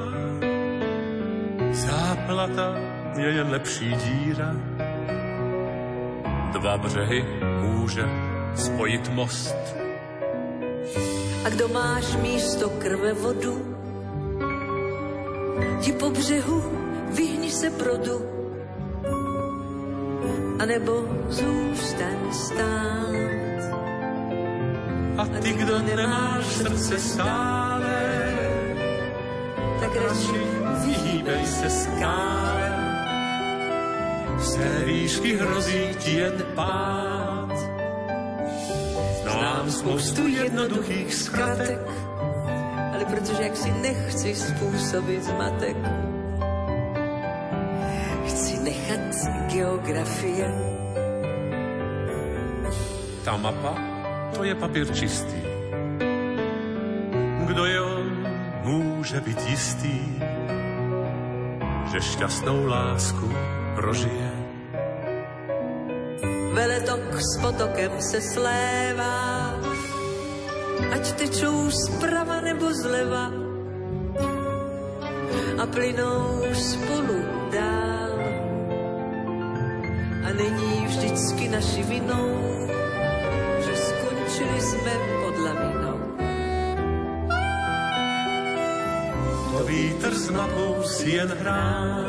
Záplata je jen lepší díra. Dva břehy může spojit most. A kdo máš místo krve vodu, ti po břehu vyhni se produ, anebo zůstaň stát. A ty, kdo nemáš srdce stále, radši vyhýbej se skále. Z té výšky hrozí ti jen pád. Znám spoustu jednoduchých zkratek, ale protože jak si nechci způsobit zmatek, chci nechat geografie. Ta mapa, to je papír čistý. Jistý, že šťastnou lásku prožije. Veletok s potokem se slévá, ať tečou zprava nebo zleva a plynou spolu dál. A není vždycky naši vinou, že skončili jsme pod vítr s mapou si jen hrál,